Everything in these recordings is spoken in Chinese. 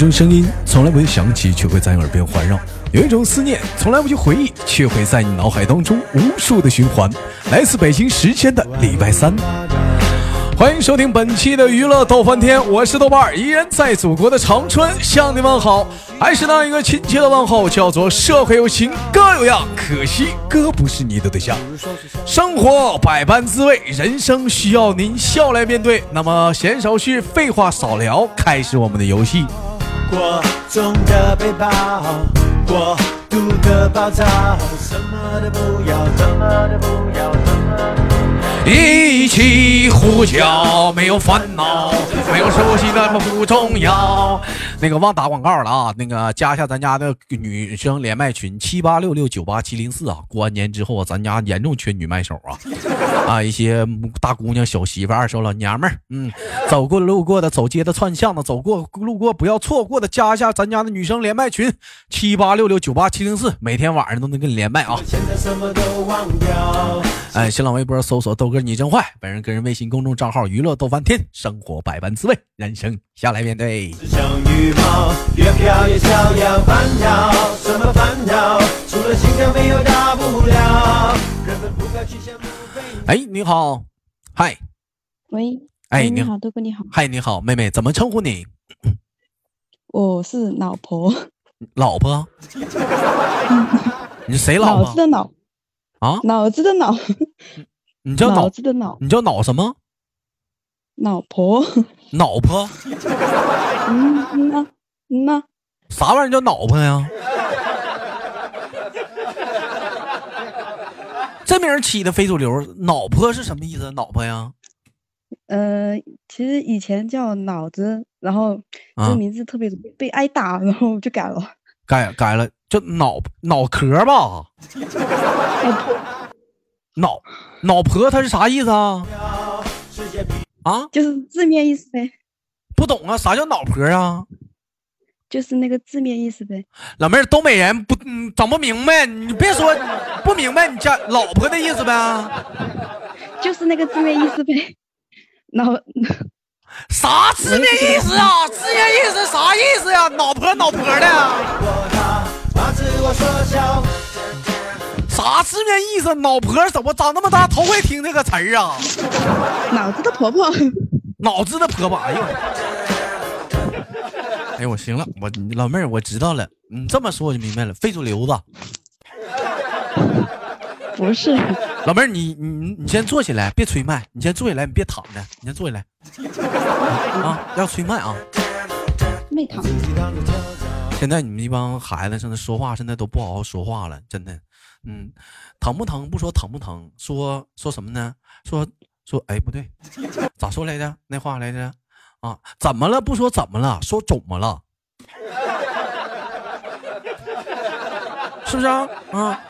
有一种声音从来不会响起，却会在你耳边环绕；有一种思念从来不去回忆，却会在你脑海当中无数的循环。来自北京时间的礼拜三。欢迎收听本期的娱乐逗翻天，我是豆瓣儿，依然在祖国的长春向你问好，还是那一个亲切的问候，叫做社会有情哥有样，可惜哥不是你的对象。生活百般滋味，人生需要您笑来面对。那么闲少叙，废话少聊，开始我们的游戏。过重的背包，过度的暴躁，什么都不要，什么都不要，什么都不要。一起呼叫，没有烦恼，没有熟悉那么不重要。那个忘打广告了啊！那个加一下咱家的女生连麦群七八六六九八七零四啊！过完年之后啊，咱家严重缺女麦手啊！啊，一些大姑娘、小媳妇、二手老娘们儿，嗯，走过路过的、走街的、串巷的走过路过不要错过的，加一下咱家的女生连麦群七八六六九八七零四，每天晚上都能跟你连麦啊！现在什么都忘掉哎，新浪微博搜索豆。哥，你真坏！本人个人微信公众账号娱乐逗翻天，生活百般滋味，人生下来面对。哎，你好，嗨，喂，哎，你好，豆哥你好，嗨，你好，妹妹，怎么称呼你？我是老婆，老婆，你谁老婆？脑子的脑啊，脑子的脑。你叫脑子的脑，你叫脑什么？老婆，脑婆。嗯嗯呐嗯呐，啥玩意儿叫脑婆呀？这名起的非主流，脑婆是什么意思？脑婆呀？呃，其实以前叫脑子，然后这名字特别被挨打，然后就改了。改改了，叫脑脑壳吧。脑脑婆，它是啥意思啊？啊，就是字面意思呗。不懂啊，啥叫脑婆啊？就是那个字面意思呗。老妹儿，东北人不嗯整不明白，你别说不明白，你家老婆的意思呗。就是那个字面意思呗。脑 啥字面意思啊？字面意思啥意思呀？脑婆脑婆的。啥字面意思？脑婆怎么长那么大？头回听这个词儿啊！脑子的婆婆，脑子的婆婆。哎呦，哎呦，我行了，我老妹儿，我知道了。你这么说我就明白了，非主流子。不是，老妹儿，你你你先坐起来，别吹麦。你先坐起来，你别躺着，你先坐起来。啊，要吹麦啊！没躺。现在你们一帮孩子现在说话，现在都不好好说话了，真的。嗯，疼不疼？不说疼不疼，说说什么呢？说说，哎，不对，咋说来着？那话来着？啊，怎么了？不说怎么了，说肿么了？是不是啊？啊，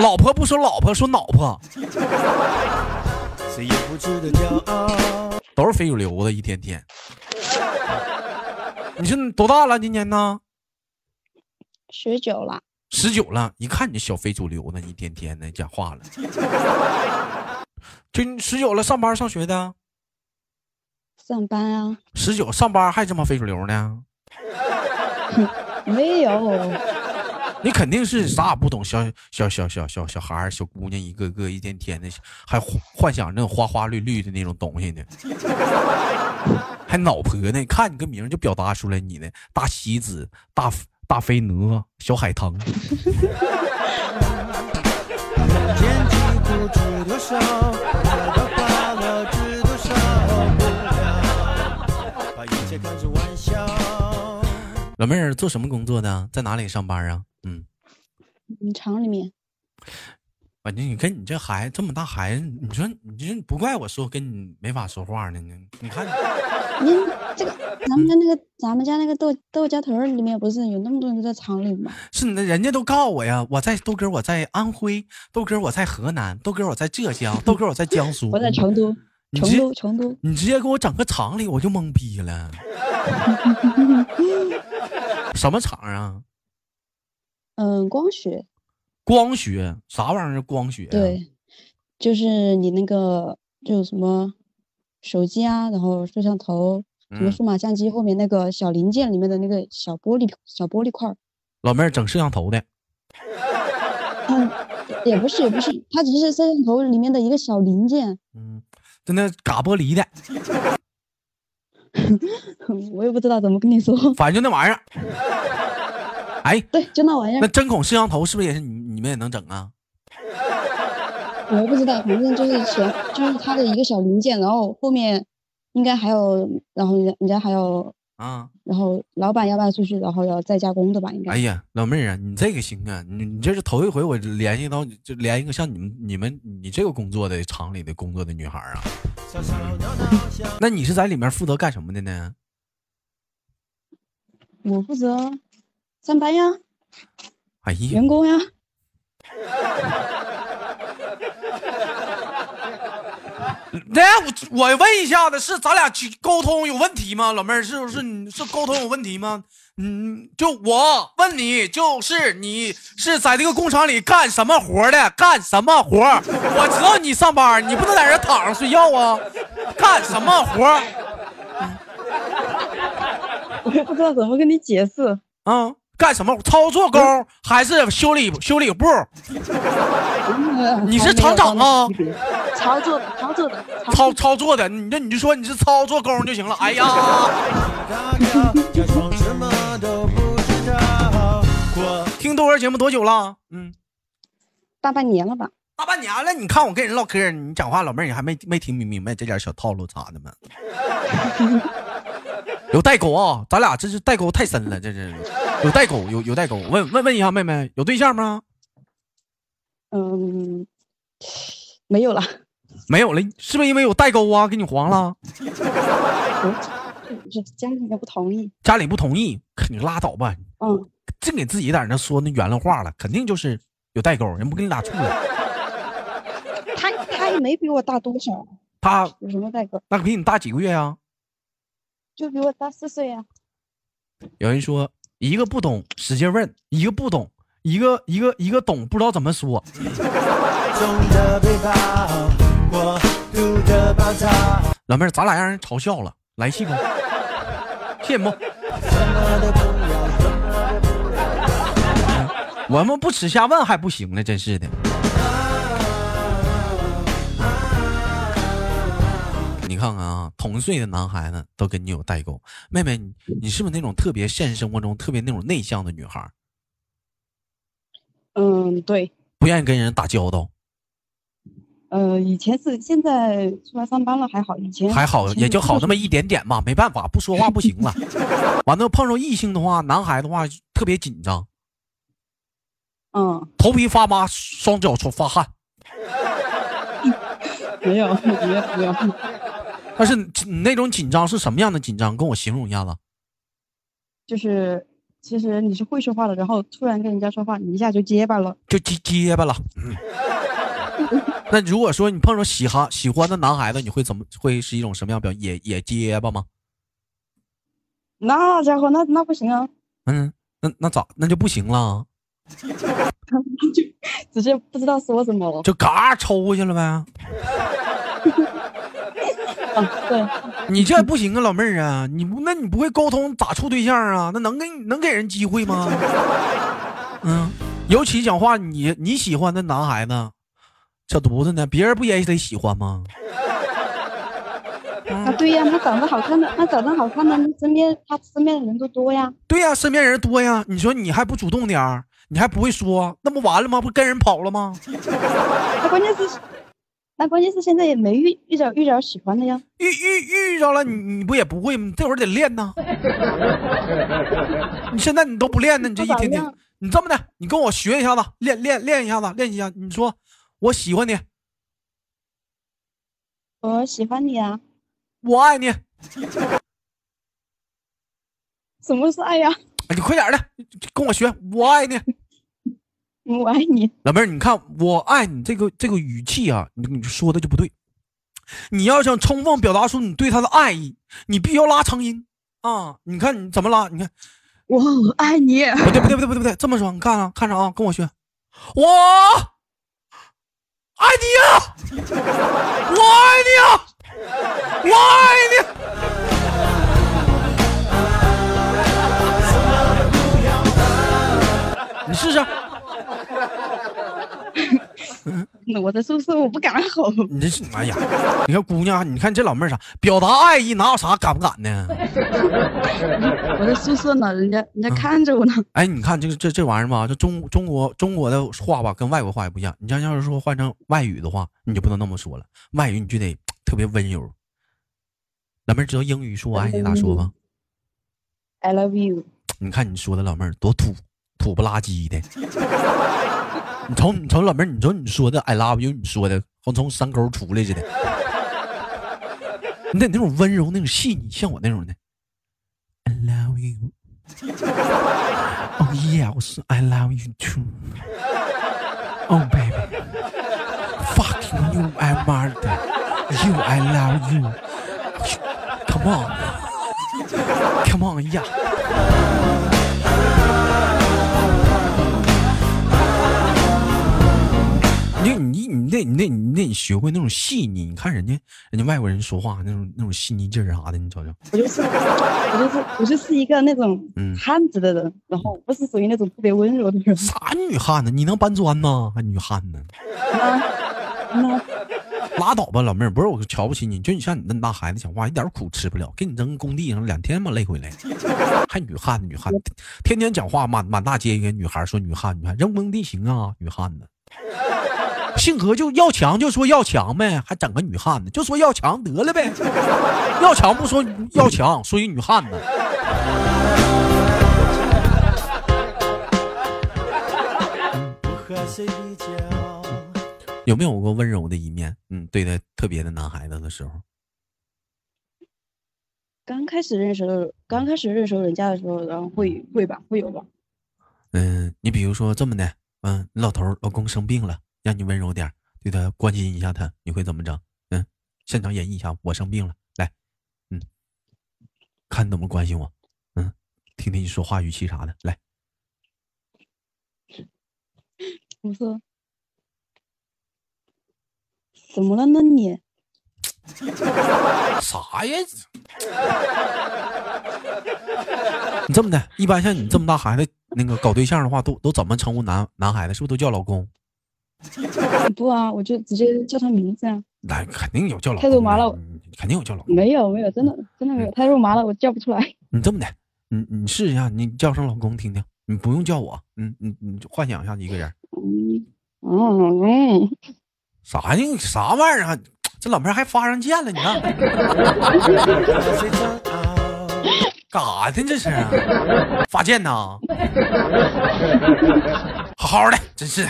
老婆不说老婆，说脑婆。都是非主流的，一天天。你是多大了？今年呢？十九了。十九了，一看你小非主流呢，一天天的讲话了。就十九了，上班上学的？上班啊。十九上班还这么非主流呢？没有。你肯定是啥也不懂，小小小小小小孩儿、小姑娘一个个一天天的，还幻想那种花花绿绿的那种东西呢。还脑婆呢？看你个名就表达出来你的大喜子大。大飞蛾，小海棠。老妹儿做什么工作的？在哪里上班啊？嗯，嗯，厂里面。反正你跟你这孩子这么大孩子，你说你这不怪我说跟你没法说话呢？你你看，您这个 咱们家那个咱们家那个豆豆家屯里面不是有那么多人都在厂里吗？是那人家都告诉我呀，我在豆哥我在安徽，豆哥我在河南，豆哥我在浙江，豆哥我在江苏，我在成都，成都成都，你直接给我整个厂里，我就懵逼了。什么厂啊？嗯，光学。光学啥玩意儿？光学对，就是你那个就什么手机啊，然后摄像头，什么数码相机后面那个小零件里面的那个小玻璃小玻璃块儿。老妹儿整摄像头的。嗯，也不是也不是，它只是摄像头里面的一个小零件。嗯，就那嘎玻璃的。我也不知道怎么跟你说。反正就那玩意儿。哎，对，就那玩意儿。那针孔摄像头是不是也是你你们也能整啊？我不知道，反正就是前就是他的一个小零件，然后后面应该还有，然后人人家还有啊，然后老板要卖出去，然后要再加工的吧？应该。哎呀，老妹儿啊，你这个行啊，你你这是头一回我联系到，就连一个像你们你们你这个工作的厂里的工作的女孩啊。那你是在里面负责干什么的呢？我负责上班呀。哎呀，员工呀。来，我我问一下子，是咱俩沟通有问题吗？老妹儿，是不是你是沟通有问题吗？嗯，就我问你，就是你是在这个工厂里干什么活的？干什么活？我知道你上班，你不能在这躺着睡觉啊！干什么活？我也不知道怎么跟你解释啊。干什么？操作工还是修理修理部？你是厂长啊？操作操作的操操作的，你这你就说你是操作工就行了。哎呀！听豆哥节目多久了？嗯，大半年了吧？大半年了。你看我跟人唠嗑，你讲话，老妹儿你还没没听明明白这点小套路咋的吗？有代沟啊！咱俩这是代沟太深了，这是有代沟，有有代沟。问问问一下，妹妹有对象吗？嗯，没有了，没有了，是不是因为有代沟啊？给你黄了？不是，家里不同意。家里不同意，你拉倒吧。嗯，净给自己在那说那圆了话了，肯定就是有代沟，人不跟你俩处了。他他也没比我大多少，他有什么代沟？那比你大几个月呀？就比我大四岁呀。有人说，一个不懂使劲问，一个不懂，一个一个一个懂不知道怎么说。老妹儿，咱俩让人嘲笑了，来气不？羡慕。我们不耻下问还不行呢，真是的。看看啊，同岁的男孩子都跟你有代沟。妹妹，你你是不是那种特别现实生活中特别那种内向的女孩？嗯，对。不愿意跟人打交道。呃，以前是，现在出来上班了还好，以前还好，也就好那么一点点嘛。没办法，不说话不行了。完了，碰上异性的话，男孩的话特别紧张。嗯。头皮发麻，双脚出发汗。没有，没有，没有。但是你那种紧张是什么样的紧张？跟我形容一下子。就是，其实你是会说话的，然后突然跟人家说话，你一下就结巴了，就结结巴了。嗯。那如果说你碰上喜哈喜欢的男孩子，你会怎么？会是一种什么样表？也也结巴吗？那家伙，那那不行啊。嗯，那那咋？那就不行了。就直接不知道说什么了，就嘎抽过去了呗。对，你这不行啊，老妹儿啊，你不那你不会沟通咋处对象啊？那能给能给人机会吗？嗯，尤其讲话，你你喜欢的男孩子，小犊子呢，别人不也得喜欢吗？啊，对呀，他长得好看的，他长得好看的，身边他身边的人都多呀。对呀，身边人多呀。你说你还不主动点儿，你还不会说，那不完了吗？不跟人跑了吗？那关键是。那关键是现在也没遇遇着遇着喜欢的呀，遇遇遇着了，你你不也不会吗？这会儿得练呢。你现在你都不练呢，你这一天天，你这么的，你跟我学一下子，练练练一下子，练一下。你说我喜欢你，我喜欢你啊，我爱你。什么是爱呀？你快点的，跟我学，我爱你。我爱你，老妹儿，你看我爱你这个这个语气啊，你你说的就不对。你要想充分表达出你对他的爱意，你必须要拉长音啊！你看你怎么拉？你看，我爱你。不对不对不对不对不对，这么说，你看啊，看着啊，跟我学，我爱你呀，我在宿舍，我不敢吼。你这是哎呀，你看姑娘，你看这老妹儿啥，表达爱意哪有啥敢不敢呢？我在宿舍呢，人家人家看着我呢。哎，你看这个这这玩意儿吧，这中中国中国的话吧，跟外国话也不一样。你像要是说换成外语的话，你就不能那么说了，外语你就得特别温柔。老妹儿知道英语说我爱你咋说吗？I love you。你看你说的老妹儿多土土不拉几的。你瞅你瞅老妹儿，你瞅你说的 I love you，你说的好从山沟出来似的。你得那种温柔，那种细腻，像我那种的。I love you。Oh yes, I love you too. Oh baby, fucking you, I mad. You, I love you. Come on, come on, yeah. 你你你那你得你得学会那种细腻，你看人家人家外国人说话那种那种细腻劲儿啥的，你瞅瞅。我就是我就是我就是一个那种汉子的人，然后不是属于那种特别温柔的人。啥女汉子？你能搬砖呢？还女汉子？拉倒吧，老妹儿，不是我瞧不起你，就你像你那么大孩子讲话，一点苦吃不了，给你扔工地上两天嘛累回来，还女汉子女汉子，天天讲话满满大街一个女孩说女汉子，扔工地行啊，女汉子。性格就要强，就说要强呗，还整个女汉子，就说要强得了呗，要强不说要强，说一女汉子。有没有过温柔的一面？嗯，对待特别的男孩子的时候，刚开始认识的，刚开始认识人家的时候，然后会会吧，会有吧。嗯，你比如说这么的，嗯，老头老公生病了。让你温柔点，对他关心一下他，你会怎么整？嗯，现场演绎一下，我生病了，来，嗯，看你怎么关心我，嗯，听听你说话语气啥的，来。我说，怎么了呢你？啥呀？你这么的，一般像你这么大孩子，那个搞对象的话，都都怎么称呼男男孩子？是不是都叫老公？不啊，我就直接叫他名字啊。那肯定有叫老太肉麻了，肯定有叫老公。没有没有，真的真的没有，太肉麻了，我叫不出来。你这么的，你你试一下，你叫声老公听听。你不用叫我，嗯你你幻想一下一个人。嗯嗯嗯。啥呢？啥玩意儿啊？这老妹儿还发上剑了，你看。干啥呢？这是发剑呢？好好的，真是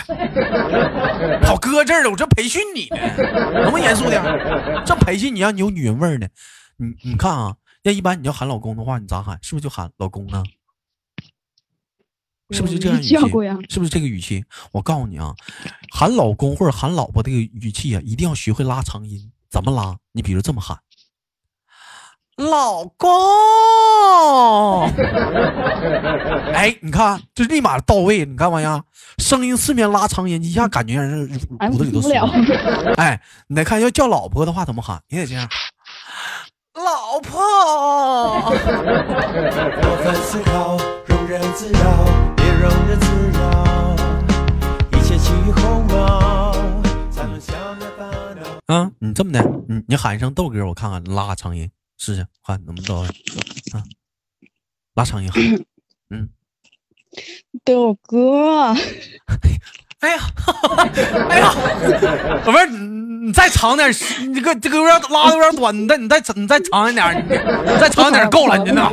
跑哥这儿了。我这培训你呢，能不能严肃点？这培训你让你有女人味呢。你你看啊，要一般你要喊老公的话，你咋喊？是不是就喊老公呢？是不是这样语气？是不是这个语气？我告诉你啊，喊老公或者喊老婆这个语气啊，一定要学会拉长音。怎么拉？你比如这么喊。老公，哎，你看，这立马到位，你看没呀？声音四面拉长音，一下感觉让人骨子里都酥。哎，你再 看要叫老婆的话怎么喊？你得这样，老婆。啊，你这么的，你你喊一声豆哥，我看看，拉长音。试试看能不能到啊！拉长音，嗯，豆哥，哎呀，哎呀，宝贝儿，你你再长点，你这个这个有点拉的有点短，你再你再你再长一点，你再长一点够了，你呢？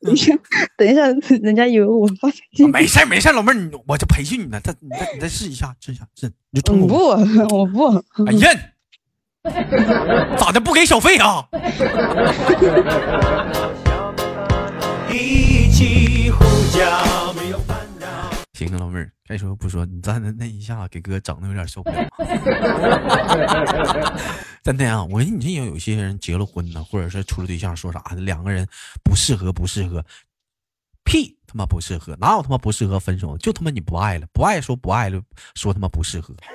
等一下，等一下，等一下，人家以为我发没事没事老妹儿，你我就培训你呢，再你再你再试一下，试一下，试你就不，我不，哎呀。咋的？不给小费啊？行，老妹儿，该说不说，你再那那一下给哥整的有点受不了。真的啊，我跟你这有有些人结了婚呢，或者是处了对象，说啥的，两个人不适合，不适合，屁他妈不适合，哪有他妈不适合分手？就他妈你不爱了，不爱说不爱了，说他妈不适合。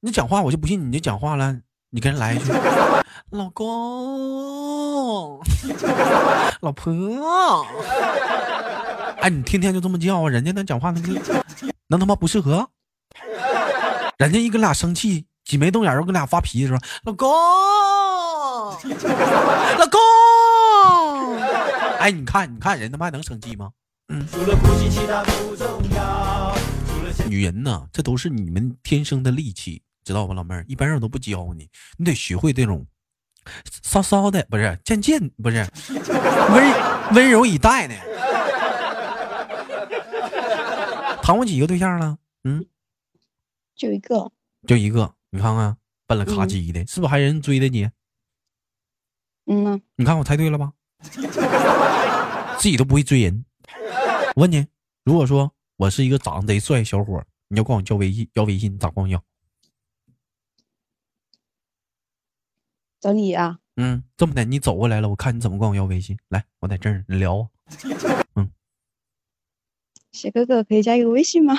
你讲话我就不信，你就讲话了。你跟人来一句，老公，老婆，哎，你天天就这么叫啊？人家那讲话那，能他妈不适合？人家一跟俩生气，挤眉瞪眼又跟俩发脾气说：“老公，老公。”哎，你看，你看人他妈还能生气吗？嗯。女人呐，这都是你们天生的利器，知道吧，老妹儿？一般人都不教你，你得学会这种骚骚的，不是渐渐，不是温温柔以待呢。谈过几个对象了？嗯，就一个，就一个。你看看，笨了卡叽的，是不是还有人追的你？嗯呢。你看我猜对了吧？自己都不会追人。我问你，如果说我是一个长得贼帅小伙，你要管我叫微信，要微信咋管我要？找你啊？嗯，这么的，你走过来了，我看你怎么管我要微信。来，我在这儿，你聊啊。嗯。小哥哥，可以加一个微信吗？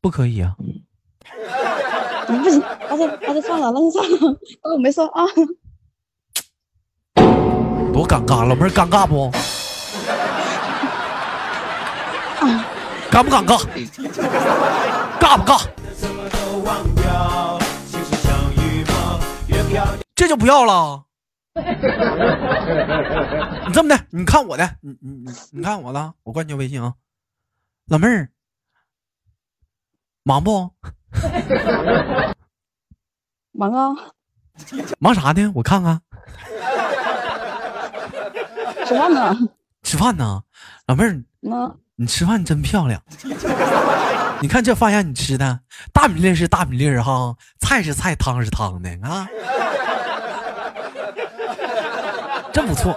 不可以啊。不行，他说他说算了，那就算了。我没说啊。多尴尬，老妹儿尴尬不？尴不尴尬？尬不尬？这就不要了。你这么的，你看我的，你你你你看我的，我关你微信啊，老妹儿，忙不？忙啊。忙啥呢？我看看。吃饭呢？吃饭呢，老妹儿。那。你吃饭真漂亮。你看这饭让你吃的，大米粒是大米粒儿哈，菜是菜，汤是汤的啊。真不错，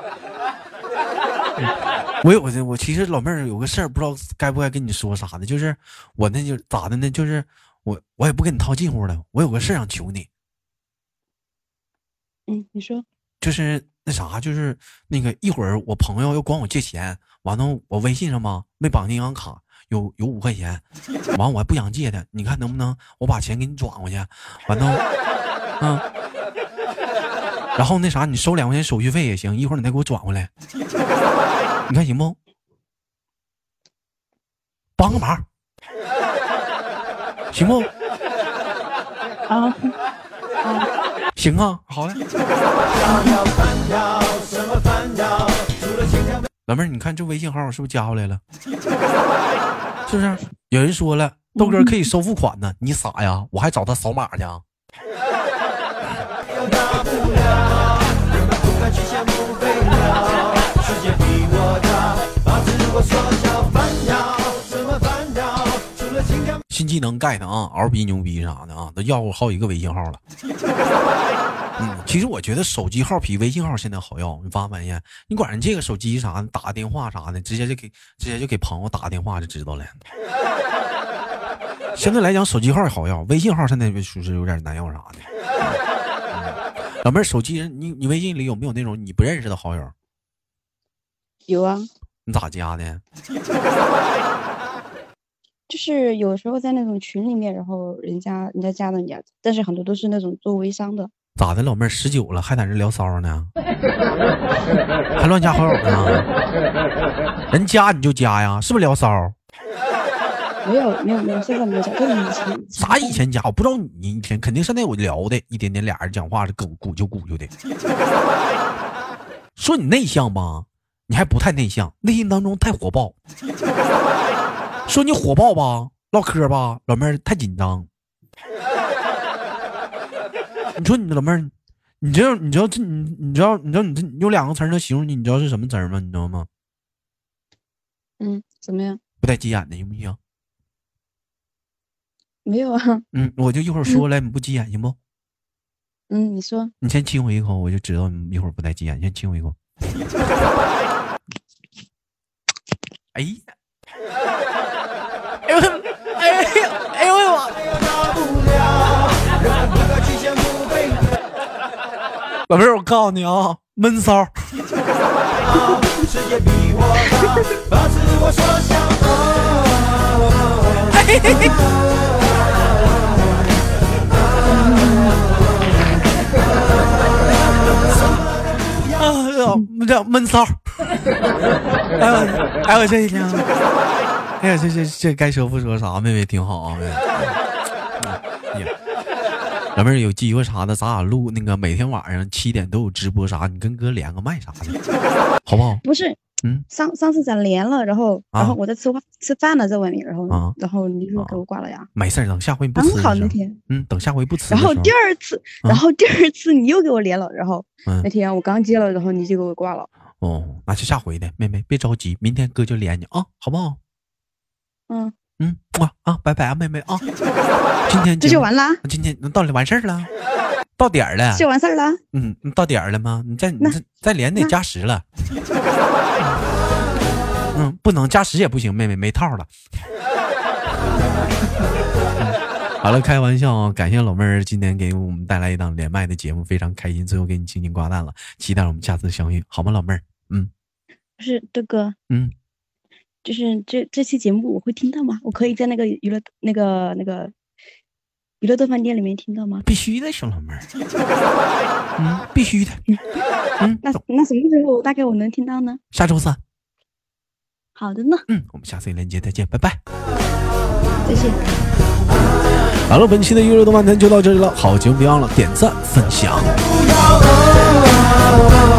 我有个我其实老妹儿有个事儿，不知道该不该跟你说啥的，就是我那就咋的呢？就是我我也不跟你套近乎了，我有个事儿想求你。嗯，你说。就是那啥，就是那个一会儿我朋友要管我借钱，完了我微信上嘛没绑银行卡，有有五块钱，完我还不想借他，你看能不能我把钱给你转过去？完了，嗯。然后那啥，你收两块钱手续费也行，一会儿你再给我转过来，你看行不？帮个忙，行不？啊啊，行啊，好嘞。老妹儿，你看这微信号是不是加回来了？是不是？有人说了，豆哥可以收付款呢，你傻呀？我还找他扫码去。新技能 get 啊嗷逼牛逼啥的啊，都要过好几个微信号了。嗯，其实我觉得手机号比微信号现在好要。你发没发现？你管人这个手机啥的，打个电话啥的，直接就给直接就给朋友打个电话就知道了。相对来讲，手机号好要，微信号现在属实有点难要啥的。老妹儿，手机你你微信里有没有那种你不认识的好友？有啊。你咋加的？就是有时候在那种群里面，然后人家人家加的你，但是很多都是那种做微商的。咋的，老妹儿十九了还在这聊骚呢？还乱加好友呢？人加你就加呀，是不是聊骚？没有没有没有，现在没有加，就是以前。啥以前加？我不知道你以前肯定是那我聊的，一点点俩人讲话是鼓鼓就鼓就的。说你内向吧，你还不太内向，内心当中太火爆。说你火爆吧，唠嗑吧，老妹儿太紧张。你说你老妹儿，你知道你知道这你你知道你知道你这有两个词能形容你，你知道是什么词吗？你知道吗？嗯，怎么样？不带急眼的行不行？没有啊，嗯，我就一会儿说了，你不急眼行不？嗯，你说，你先亲我一口，我就知道你一会儿不带急眼，先亲我一口。哎呀，老妹儿，我告诉你啊，闷骚。啊，叫闷骚。哎我哎我这一天，哎呀这这这该说不说啥，妹妹挺好啊，妹妹。老妹儿有机会啥的，咱俩录那个每天晚上七点都有直播啥，你跟哥连个麦啥的，好不好？不是，嗯，上上次咱连了，然后啊。然后我在吃饭吃饭呢，在外面，然后啊。然后你就给我挂了呀。没事儿，等下回不刚好那天，嗯，等下回不吃。然后第二次，啊然后第二次你又给我连了，然后嗯。那天我刚接了，然后你就给我挂了。哦，那就下回的，妹妹别着急，明天哥就连你。啊，好不好？嗯，嗯啊啊，拜拜啊，妹妹啊，今天这就完啦，今天到底完事儿了，到点儿了，就完事儿了。嗯，你到点儿了吗？你再你再再连得加时了，嗯，不能加时也不行，妹妹没套了。好了，开玩笑啊！感谢老妹儿今天给我们带来一档连麦的节目，非常开心。最后给你轻轻挂断了，期待我们下次相遇，好吗，老妹儿？嗯不是豆哥，嗯，就是这这期节目我会听到吗？我可以在那个娱乐那个那个娱乐豆饭店里面听到吗？必须的，小老妹儿。嗯，必须的。嗯，那那什么时候大概我能听到呢？下周三。好的呢，嗯，我们下次连接再见，拜拜。再见。好了，本期的娱乐动漫谈就到这里了，好节目别忘了点赞分享。oh, oh, oh, oh.